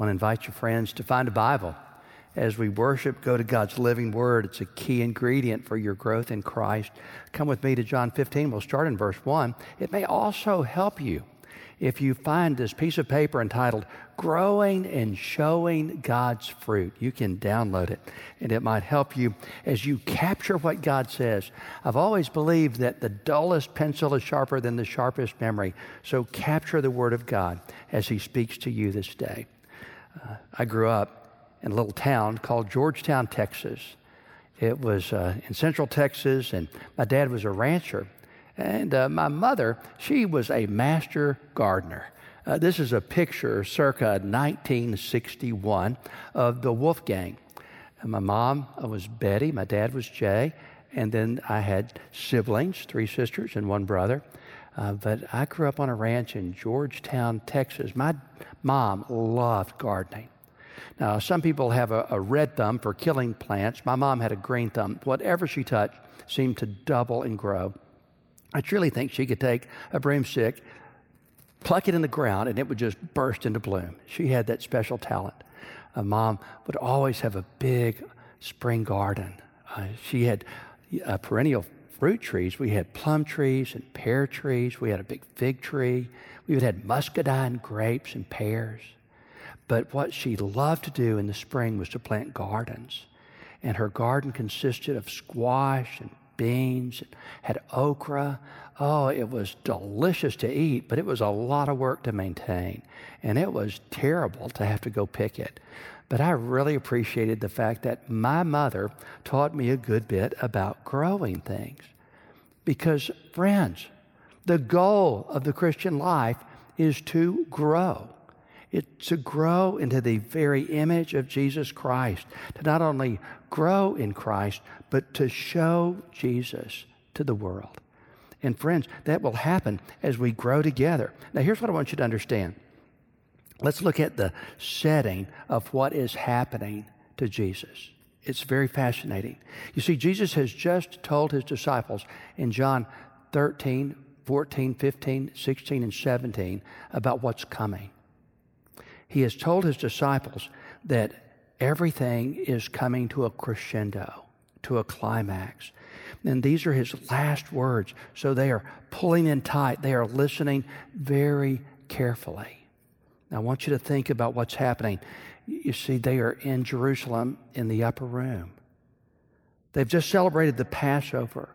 want to invite your friends to find a Bible. As we worship, go to God's living word. It's a key ingredient for your growth in Christ. Come with me to John 15. We'll start in verse 1. It may also help you if you find this piece of paper entitled Growing and Showing God's Fruit. You can download it, and it might help you as you capture what God says. I've always believed that the dullest pencil is sharper than the sharpest memory. So capture the Word of God as He speaks to you this day. Uh, I grew up in a little town called Georgetown, Texas. It was uh, in central Texas, and my dad was a rancher. And uh, my mother, she was a master gardener. Uh, this is a picture circa 1961 of the Wolfgang. And my mom was Betty, my dad was Jay, and then I had siblings, three sisters and one brother. Uh, but I grew up on a ranch in Georgetown, Texas. My mom loved gardening. Now, some people have a, a, red thumb for killing plants. My mom had a green thumb. Whatever she touched seemed to double and grow. I truly think she could take a broomstick, pluck it in the ground, and it would just burst into bloom. She had that special talent. Uh, mom would always have a big spring garden. Uh, she had uh, perennial fruit trees. We had plum trees and pear trees. We had a big fig tree. We had muscadine grapes and pears. But what she loved to do in the spring was to plant gardens. And her garden consisted of squash and beans, and had okra. Oh, it was delicious to eat, but it was a lot of work to maintain. And it was terrible to have to go pick it. But I really appreciated the fact that my mother taught me a good bit about growing things. Because, friends, the goal of the Christian life is to grow. It's to grow into the very image of Jesus Christ, to not only grow in Christ, but to show Jesus to the world. And friends, that will happen as we grow together. Now, here's what I want you to understand. Let's look at the setting of what is happening to Jesus. It's very fascinating. You see, Jesus has just told his disciples in John 13, 14, 15, 16, and 17 about what's coming. He has told his disciples that everything is coming to a crescendo, to a climax. And these are his last words. So they are pulling in tight, they are listening very carefully. Now, I want you to think about what's happening. You see, they are in Jerusalem in the upper room. They've just celebrated the Passover.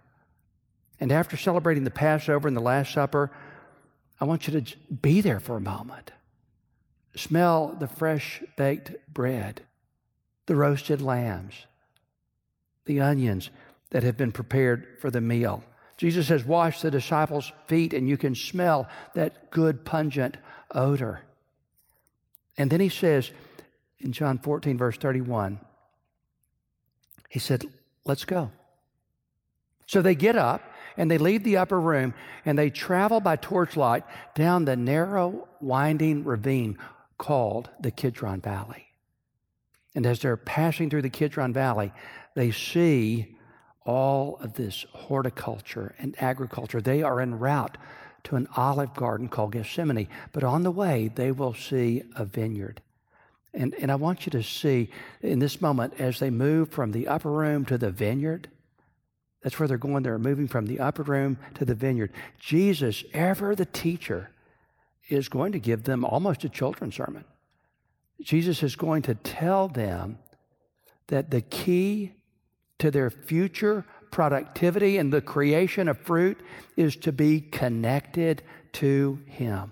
And after celebrating the Passover and the Last Supper, I want you to be there for a moment. Smell the fresh baked bread, the roasted lambs, the onions that have been prepared for the meal. Jesus has washed the disciples' feet, and you can smell that good, pungent odor. And then he says in John 14, verse 31, he said, Let's go. So they get up and they leave the upper room and they travel by torchlight down the narrow, winding ravine called the Kidron Valley. And as they're passing through the Kidron Valley, they see all of this horticulture and agriculture. They are en route to an olive garden called Gethsemane, but on the way, they will see a vineyard. And, and I want you to see in this moment as they move from the upper room to the vineyard, that's where they're going. They're moving from the upper room to the vineyard. Jesus, ever the teacher, is going to give them almost a children's sermon. Jesus is going to tell them that the key to their future productivity and the creation of fruit is to be connected to Him.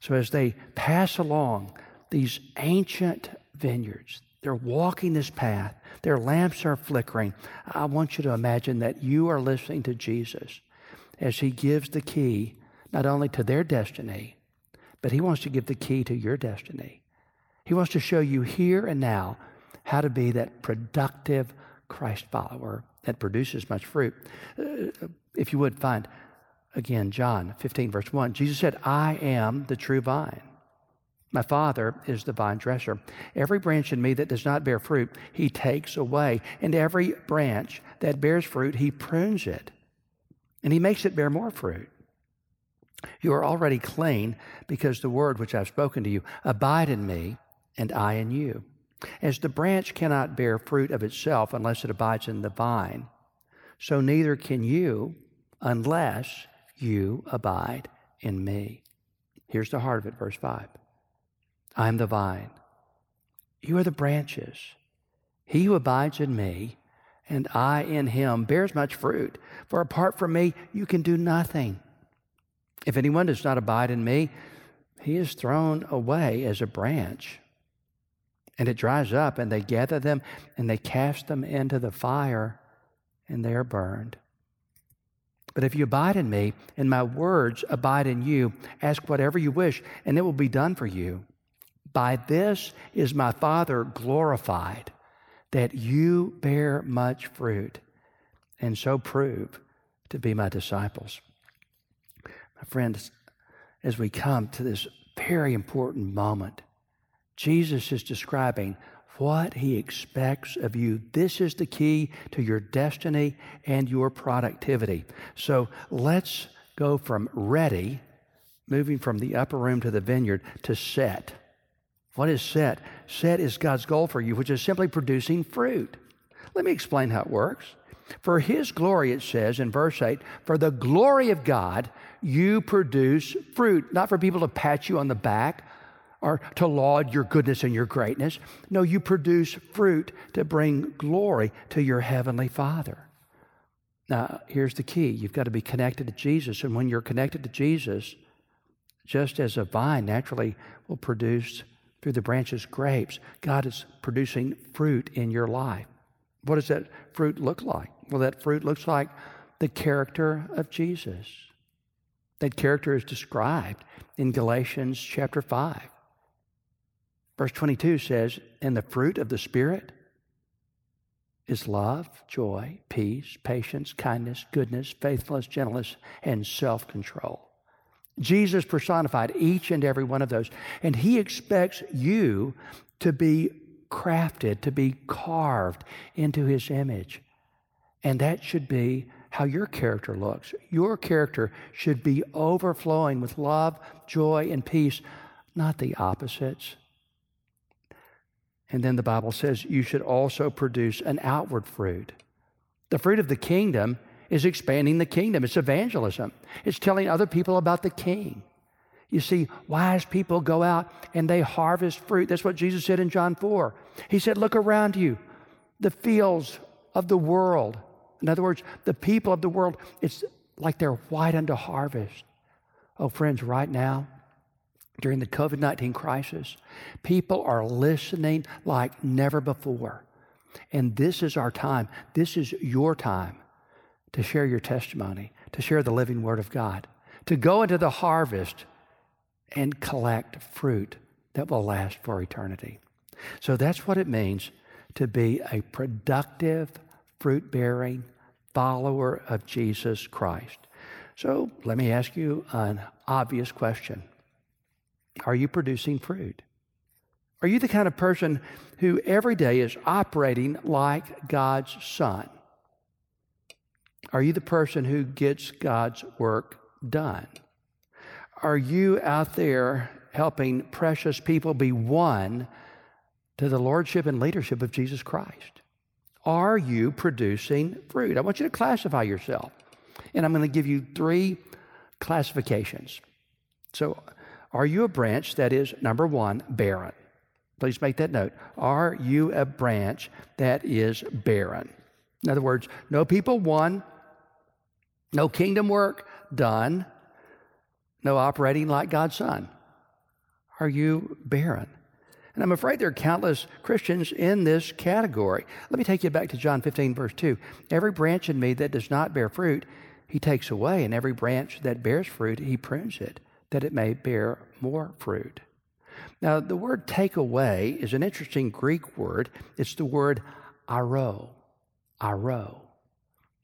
So as they pass along these ancient vineyards, they're walking this path, their lamps are flickering. I want you to imagine that you are listening to Jesus as He gives the key not only to their destiny, but He wants to give the key to your destiny. He wants to show you here and now how to be that productive Christ follower that produces much fruit. Uh, if you would find again John 15, verse 1, Jesus said, I am the true vine. My Father is the vine dresser. Every branch in me that does not bear fruit, he takes away. And every branch that bears fruit, he prunes it. And he makes it bear more fruit. You are already clean because the word which I've spoken to you abide in me, and I in you. As the branch cannot bear fruit of itself unless it abides in the vine, so neither can you unless you abide in me. Here's the heart of it, verse 5. I am the vine. You are the branches. He who abides in me and I in him bears much fruit, for apart from me you can do nothing. If anyone does not abide in me, he is thrown away as a branch and it dries up, and they gather them and they cast them into the fire, and they are burned. But if you abide in me, and my words abide in you, ask whatever you wish, and it will be done for you. By this is my Father glorified, that you bear much fruit, and so prove to be my disciples. My friends, as we come to this very important moment, Jesus is describing what he expects of you. This is the key to your destiny and your productivity. So let's go from ready, moving from the upper room to the vineyard, to set. What is set? Set is God's goal for you, which is simply producing fruit. Let me explain how it works. For his glory, it says in verse 8, for the glory of God, you produce fruit, not for people to pat you on the back or to laud your goodness and your greatness. No, you produce fruit to bring glory to your heavenly Father. Now, here's the key you've got to be connected to Jesus. And when you're connected to Jesus, just as a vine naturally will produce through the branches grapes, God is producing fruit in your life. What does that fruit look like? Well, that fruit looks like the character of Jesus. That character is described in Galatians chapter 5. Verse 22 says, And the fruit of the Spirit is love, joy, peace, patience, kindness, goodness, faithfulness, gentleness, and self control. Jesus personified each and every one of those. And he expects you to be crafted, to be carved into his image. And that should be how your character looks. Your character should be overflowing with love, joy, and peace, not the opposites. And then the Bible says you should also produce an outward fruit. The fruit of the kingdom is expanding the kingdom, it's evangelism, it's telling other people about the king. You see, wise people go out and they harvest fruit. That's what Jesus said in John 4. He said, Look around you, the fields of the world. In other words, the people of the world, it's like they're white unto harvest. Oh, friends, right now, during the COVID 19 crisis. People are listening like never before. And this is our time. This is your time to share your testimony, to share the living Word of God, to go into the harvest and collect fruit that will last for eternity. So that's what it means to be a productive, fruit bearing follower of Jesus Christ. So let me ask you an obvious question are you producing fruit? Are you the kind of person who every day is operating like God's son? Are you the person who gets God's work done? Are you out there helping precious people be won to the lordship and leadership of Jesus Christ? Are you producing fruit? I want you to classify yourself. And I'm going to give you three classifications. So are you a branch that is, number one, barren? Please make that note. Are you a branch that is barren? In other words, no people won, no kingdom work done, no operating like God's Son. Are you barren? And I'm afraid there are countless Christians in this category. Let me take you back to John 15, verse 2. Every branch in me that does not bear fruit, he takes away, and every branch that bears fruit, he prunes it that it may bear more fruit. Now, the word take away is an interesting Greek word. It's the word aro, aro.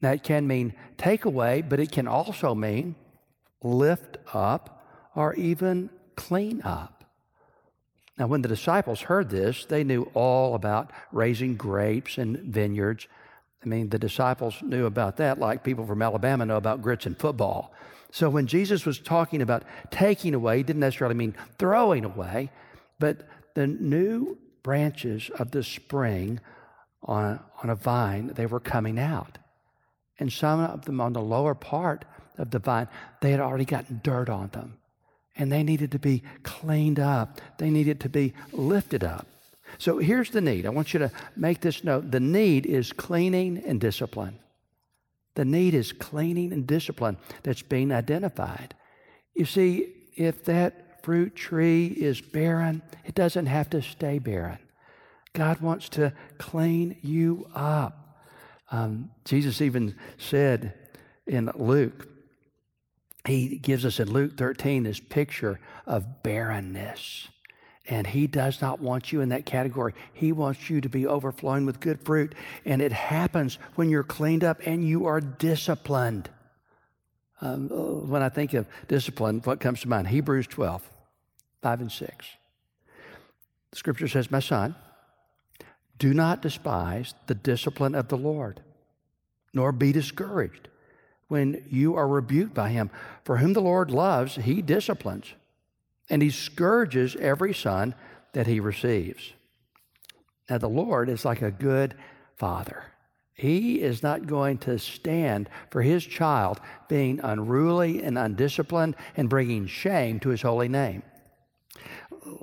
Now, it can mean take away, but it can also mean lift up or even clean up. Now, when the disciples heard this, they knew all about raising grapes and vineyards. I mean, the disciples knew about that like people from Alabama know about grits and football. So when Jesus was talking about taking away, he didn't necessarily mean throwing away, but the new branches of the spring on a, on a vine, they were coming out. And some of them on the lower part of the vine, they had already gotten dirt on them. And they needed to be cleaned up. They needed to be lifted up. So here's the need. I want you to make this note. The need is cleaning and discipline. The need is cleaning and discipline that's being identified. You see, if that fruit tree is barren, it doesn't have to stay barren. God wants to clean you up. Um, Jesus even said in Luke, he gives us in Luke 13 this picture of barrenness. And he does not want you in that category. He wants you to be overflowing with good fruit. And it happens when you're cleaned up and you are disciplined. Um, when I think of discipline, what comes to mind? Hebrews 12, 5 and 6. The scripture says, My son, do not despise the discipline of the Lord, nor be discouraged when you are rebuked by him. For whom the Lord loves, he disciplines and he scourges every son that he receives. Now, the Lord is like a good father. He is not going to stand for his child being unruly and undisciplined and bringing shame to his holy name.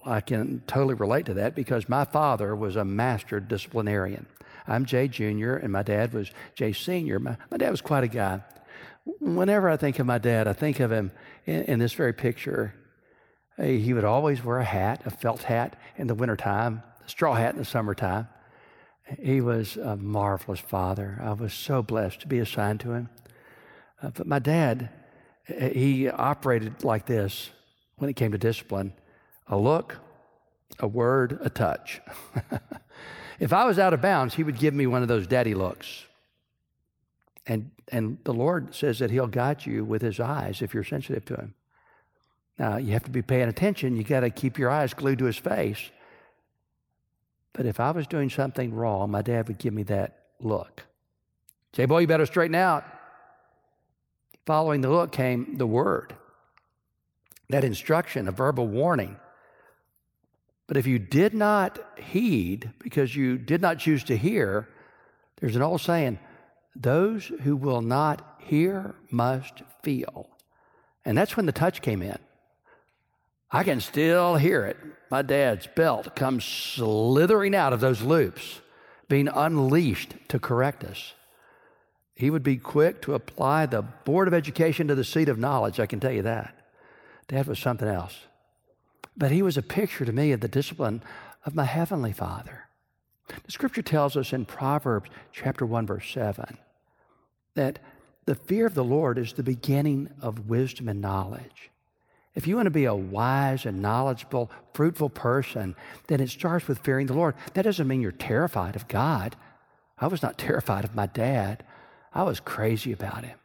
I can totally relate to that because my father was a master disciplinarian. I'm Jay Jr., and my dad was Jay Sr. My, my dad was quite a guy. Whenever I think of my dad, I think of him in, in this very picture. He would always wear a hat, a felt hat in the wintertime, a straw hat in the summertime. He was a marvelous father. I was so blessed to be assigned to him. Uh, but my dad, he operated like this when it came to discipline a look, a word, a touch. if I was out of bounds, he would give me one of those daddy looks. And, and the Lord says that He'll guide you with His eyes if you're sensitive to Him. Now, you have to be paying attention. You got to keep your eyes glued to his face. But if I was doing something wrong, my dad would give me that look. Say, boy, you better straighten out. Following the look came the word, that instruction, a verbal warning. But if you did not heed because you did not choose to hear, there's an old saying those who will not hear must feel. And that's when the touch came in. I can still hear it. My dad's belt comes slithering out of those loops, being unleashed to correct us. He would be quick to apply the Board of Education to the seat of knowledge, I can tell you that. Dad was something else. But he was a picture to me of the discipline of my Heavenly Father. The scripture tells us in Proverbs chapter 1, verse 7, that the fear of the Lord is the beginning of wisdom and knowledge. If you want to be a wise and knowledgeable, fruitful person, then it starts with fearing the Lord. That doesn't mean you're terrified of God. I was not terrified of my dad. I was crazy about him.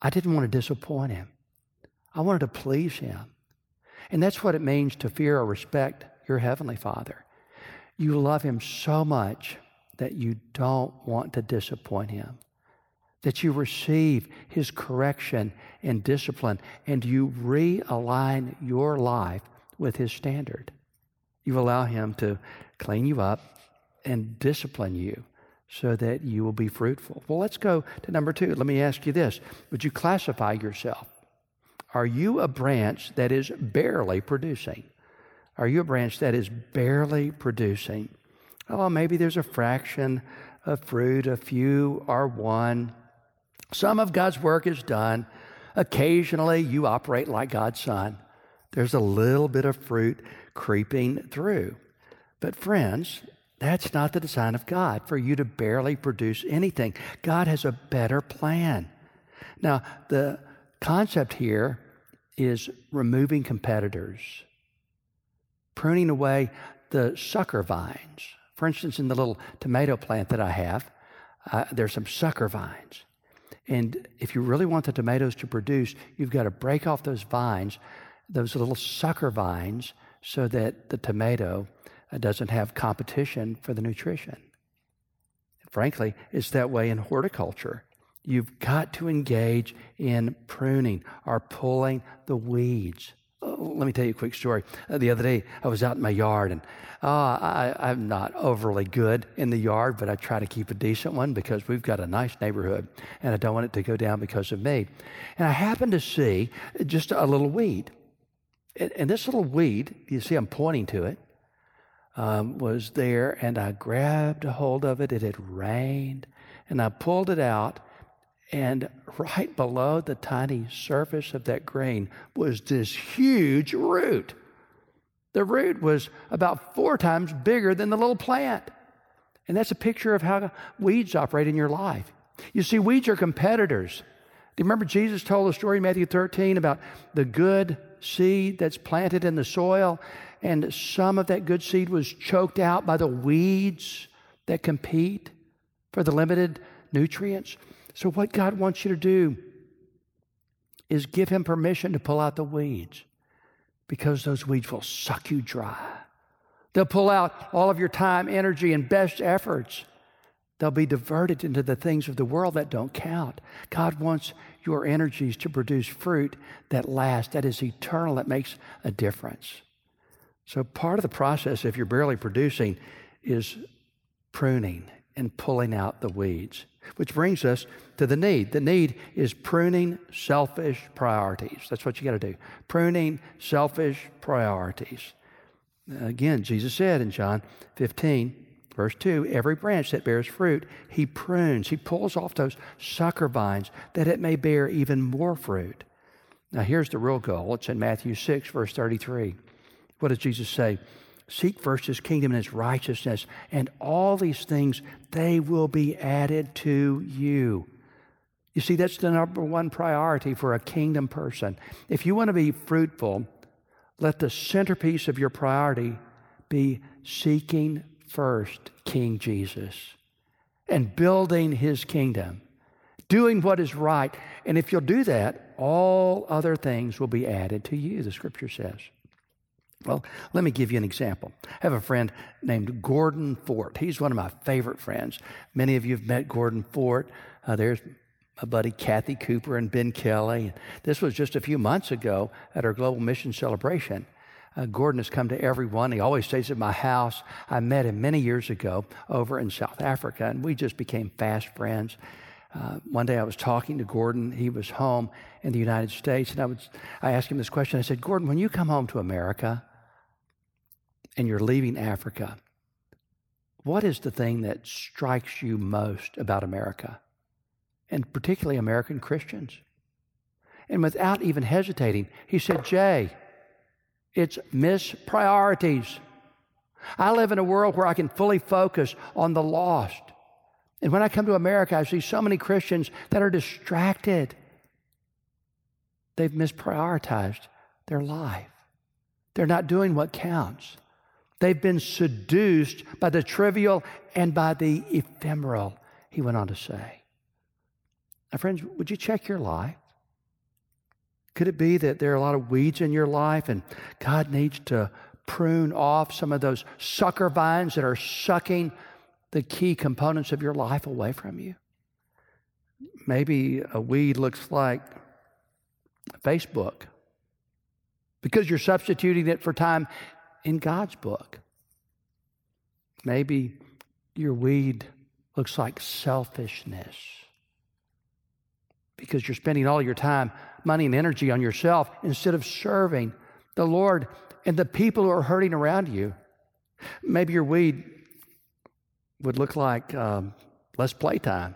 I didn't want to disappoint him. I wanted to please him. And that's what it means to fear or respect your Heavenly Father. You love him so much that you don't want to disappoint him that you receive His correction and discipline, and you realign your life with His standard. You allow Him to clean you up and discipline you so that you will be fruitful. Well, let's go to number two. Let me ask you this Would you classify yourself? Are you a branch that is barely producing? Are you a branch that is barely producing? Oh, maybe there's a fraction of fruit, a few are won. Some of God's work is done. Occasionally, you operate like God's son. There's a little bit of fruit creeping through. But, friends, that's not the design of God for you to barely produce anything. God has a better plan. Now, the concept here is removing competitors, pruning away the sucker vines. For instance, in the little tomato plant that I have, uh, there's some sucker vines. And if you really want the tomatoes to produce, you've got to break off those vines, those little sucker vines, so that the tomato uh, doesn't have competition for the nutrition. Frankly, it's that way in horticulture. You've got to engage in pruning or pulling the weeds let me tell you a quick story. Uh, the other day, I was out in my yard, and uh, I, I'm not overly good in the yard, but I try to keep a decent one because we've got a nice neighborhood, and I don't want it to go down because of me. And I happened to see just a little weed. And, and this little weed, you see, I'm pointing to it, um, was there, and I grabbed a hold of it. It had rained, and I pulled it out, and right below the tiny surface of that grain was this huge root. The root was about four times bigger than the little plant. And that's a picture of how weeds operate in your life. You see, weeds are competitors. Do you remember Jesus told the story in Matthew 13 about the good seed that's planted in the soil, and some of that good seed was choked out by the weeds that compete for the limited nutrients? So, what God wants you to do is give Him permission to pull out the weeds because those weeds will suck you dry. They'll pull out all of your time, energy, and best efforts. They'll be diverted into the things of the world that don't count. God wants your energies to produce fruit that lasts, that is eternal, that makes a difference. So, part of the process, if you're barely producing, is pruning and pulling out the weeds. Which brings us to the need. The need is pruning selfish priorities. That's what you got to do. Pruning selfish priorities. Again, Jesus said in John 15, verse 2 every branch that bears fruit, he prunes, he pulls off those sucker vines that it may bear even more fruit. Now, here's the real goal it's in Matthew 6, verse 33. What does Jesus say? Seek first his kingdom and his righteousness, and all these things, they will be added to you. You see, that's the number one priority for a kingdom person. If you want to be fruitful, let the centerpiece of your priority be seeking first King Jesus and building his kingdom, doing what is right. And if you'll do that, all other things will be added to you, the scripture says. Well, let me give you an example. I have a friend named Gordon Fort. He's one of my favorite friends. Many of you have met Gordon Fort. Uh, there's my buddy Kathy Cooper and Ben Kelly. This was just a few months ago at our Global Mission Celebration. Uh, Gordon has come to every one. He always stays at my house. I met him many years ago over in South Africa, and we just became fast friends. Uh, one day I was talking to Gordon. He was home in the United States, and I, was, I asked him this question. I said, Gordon, when you come home to America, and you're leaving Africa, what is the thing that strikes you most about America, and particularly American Christians? And without even hesitating, he said, Jay, it's mispriorities. I live in a world where I can fully focus on the lost. And when I come to America, I see so many Christians that are distracted. They've misprioritized their life. They're not doing what counts. They've been seduced by the trivial and by the ephemeral, he went on to say. Now, friends, would you check your life? Could it be that there are a lot of weeds in your life and God needs to prune off some of those sucker vines that are sucking the key components of your life away from you? Maybe a weed looks like Facebook because you're substituting it for time in God's book. Maybe your weed looks like selfishness because you're spending all your time, money, and energy on yourself instead of serving the Lord and the people who are hurting around you. Maybe your weed would look like um, less playtime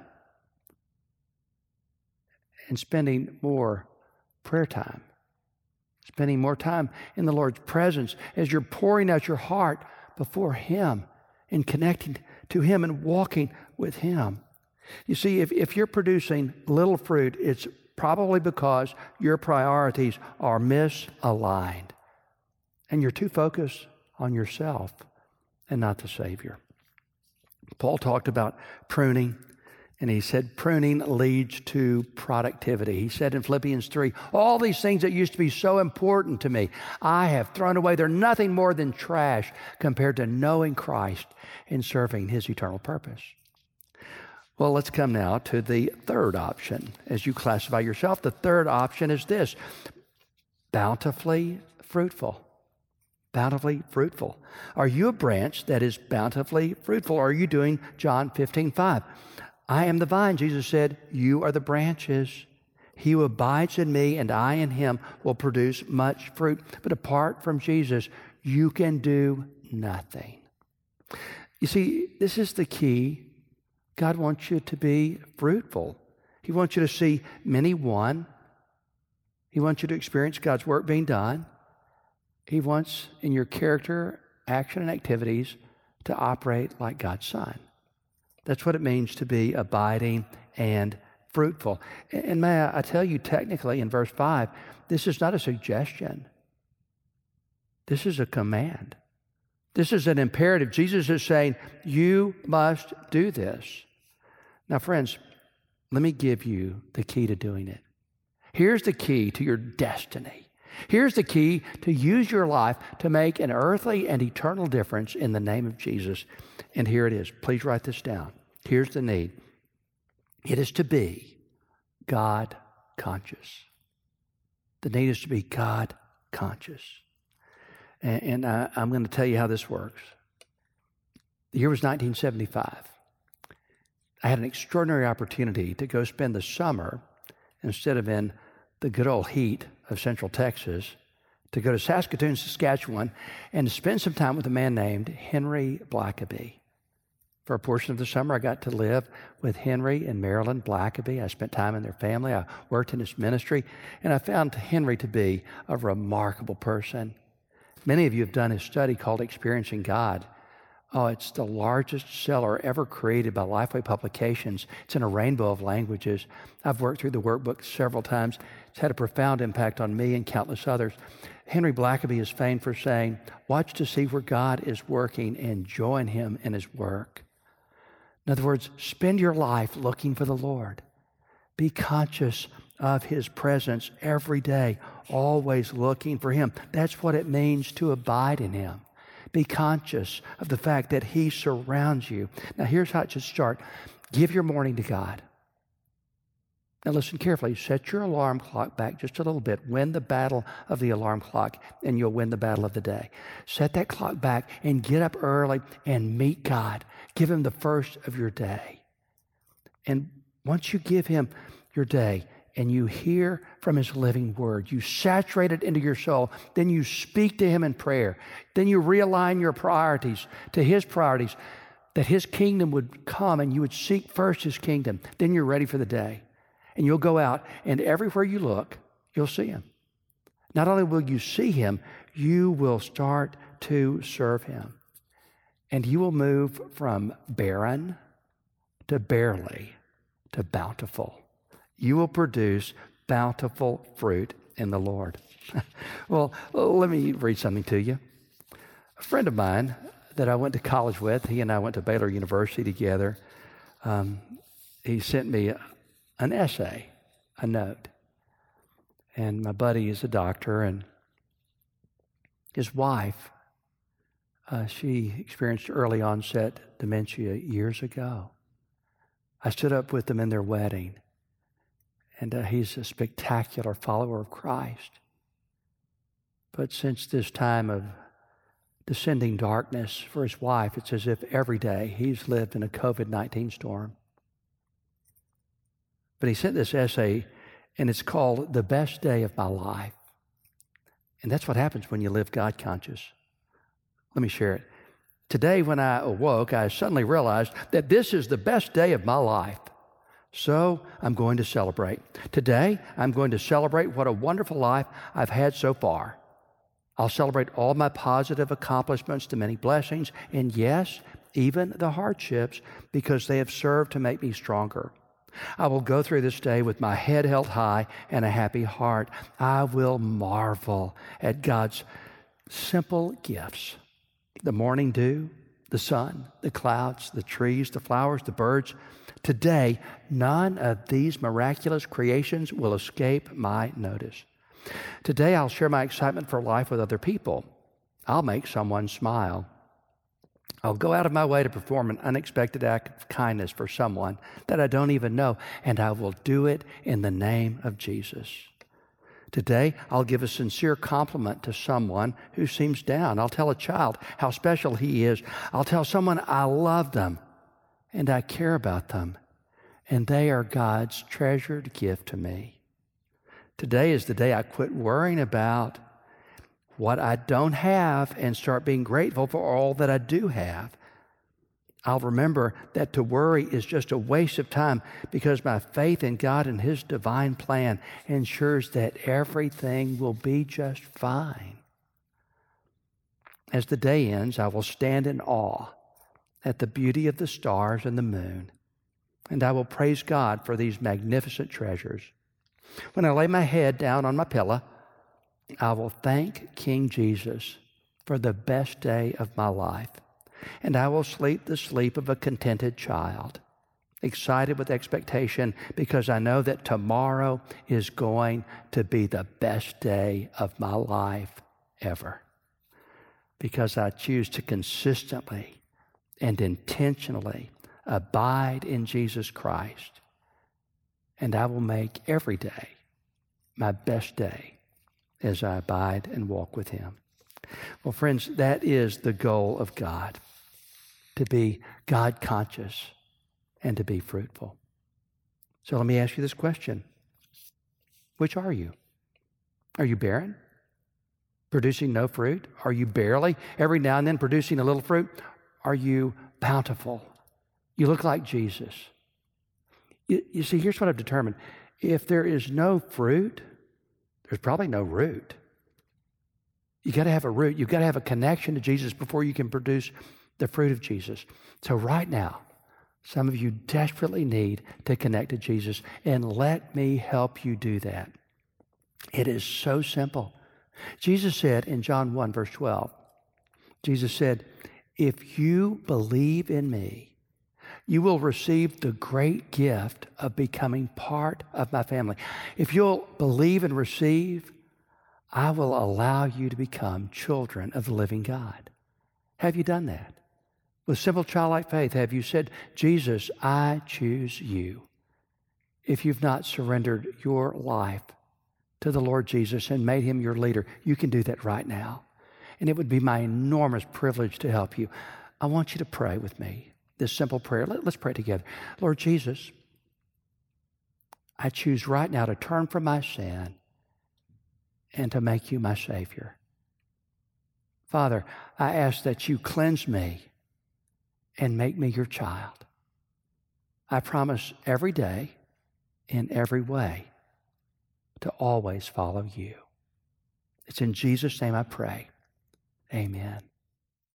and spending more prayer time spending more time in the Lord's presence as you're pouring out your heart before Him and connecting to Him and walking with Him. You see, if, if you're producing little fruit, it's probably because your priorities are misaligned and you're too focused on yourself and not the Savior. Paul talked about pruning and he said, pruning leads to productivity. He said in Philippians 3, all these things that used to be so important to me, I have thrown away. They're nothing more than trash compared to knowing Christ and serving his eternal purpose. Well, let's come now to the third option as you classify yourself. The third option is this bountifully fruitful? Bountifully fruitful. Are you a branch that is bountifully fruitful? Or are you doing John 15, 5? I am the vine, Jesus said. You are the branches. He who abides in me and I in him will produce much fruit. But apart from Jesus, you can do nothing. You see, this is the key. God wants you to be fruitful. He wants you to see many won. He wants you to experience God's work being done. He wants in your character, action, and activities to operate like God's Son. That's what it means to be abiding and fruitful. And may I tell you technically in verse 5, this is not a suggestion, this is a command. This is an imperative. Jesus is saying, You must do this. Now, friends, let me give you the key to doing it. Here's the key to your destiny. Here's the key to use your life to make an earthly and eternal difference in the name of Jesus. And here it is. Please write this down. Here's the need it is to be God conscious. The need is to be God conscious. And, and I, I'm going to tell you how this works. The year was 1975. I had an extraordinary opportunity to go spend the summer instead of in the good old heat of central Texas to go to Saskatoon, Saskatchewan, and to spend some time with a man named Henry Blackaby. For a portion of the summer, I got to live with Henry and Marilyn Blackaby. I spent time in their family. I worked in his ministry, and I found Henry to be a remarkable person. Many of you have done his study called Experiencing God. Oh, it's the largest seller ever created by Lifeway Publications. It's in a rainbow of languages. I've worked through the workbook several times. It's had a profound impact on me and countless others. Henry Blackaby is famed for saying, Watch to see where God is working and join him in his work. In other words, spend your life looking for the Lord. Be conscious of His presence every day, always looking for Him. That's what it means to abide in Him. Be conscious of the fact that He surrounds you. Now, here's how it should start give your morning to God. Now, listen carefully. Set your alarm clock back just a little bit. Win the battle of the alarm clock, and you'll win the battle of the day. Set that clock back and get up early and meet God. Give Him the first of your day. And once you give Him your day and you hear from His living word, you saturate it into your soul, then you speak to Him in prayer. Then you realign your priorities to His priorities, that His kingdom would come and you would seek first His kingdom. Then you're ready for the day and you'll go out, and everywhere you look, you'll see him. Not only will you see him, you will start to serve him. And you will move from barren to barely to bountiful. You will produce bountiful fruit in the Lord. well, let me read something to you. A friend of mine that I went to college with, he and I went to Baylor University together. Um, he sent me an essay, a note. And my buddy is a doctor, and his wife, uh, she experienced early onset dementia years ago. I stood up with them in their wedding, and uh, he's a spectacular follower of Christ. But since this time of descending darkness for his wife, it's as if every day he's lived in a COVID 19 storm. But he sent this essay, and it's called The Best Day of My Life. And that's what happens when you live God conscious. Let me share it. Today, when I awoke, I suddenly realized that this is the best day of my life. So I'm going to celebrate. Today, I'm going to celebrate what a wonderful life I've had so far. I'll celebrate all my positive accomplishments, the many blessings, and yes, even the hardships, because they have served to make me stronger. I will go through this day with my head held high and a happy heart. I will marvel at God's simple gifts the morning dew, the sun, the clouds, the trees, the flowers, the birds. Today, none of these miraculous creations will escape my notice. Today, I'll share my excitement for life with other people. I'll make someone smile. I'll go out of my way to perform an unexpected act of kindness for someone that I don't even know, and I will do it in the name of Jesus. Today, I'll give a sincere compliment to someone who seems down. I'll tell a child how special he is. I'll tell someone I love them and I care about them, and they are God's treasured gift to me. Today is the day I quit worrying about what I don't have and start being grateful for all that I do have. I'll remember that to worry is just a waste of time because my faith in God and His divine plan ensures that everything will be just fine. As the day ends, I will stand in awe at the beauty of the stars and the moon, and I will praise God for these magnificent treasures. When I lay my head down on my pillow, I will thank King Jesus for the best day of my life and I will sleep the sleep of a contented child, excited with expectation because I know that tomorrow is going to be the best day of my life ever. Because I choose to consistently and intentionally abide in Jesus Christ. And I will make every day my best day as I abide and walk with Him. Well, friends, that is the goal of God to be God conscious and to be fruitful. So let me ask you this question Which are you? Are you barren? Producing no fruit? Are you barely every now and then producing a little fruit? Are you bountiful? You look like Jesus. You, you see, here's what I've determined if there is no fruit, there's probably no root. You got to have a root. You've got to have a connection to Jesus before you can produce the fruit of Jesus. So, right now, some of you desperately need to connect to Jesus, and let me help you do that. It is so simple. Jesus said in John 1, verse 12, Jesus said, If you believe in me, you will receive the great gift of becoming part of my family. If you'll believe and receive, I will allow you to become children of the living God. Have you done that? With simple childlike faith, have you said, Jesus, I choose you? If you've not surrendered your life to the Lord Jesus and made him your leader, you can do that right now. And it would be my enormous privilege to help you. I want you to pray with me this simple prayer. Let, us pray together. Lord Jesus, I choose right now to turn from my sin and to make you my Savior. Father, I ask that you cleanse me and make me your child. I promise every day, in every way, to always follow you. It's in Jesus' name I pray. Amen.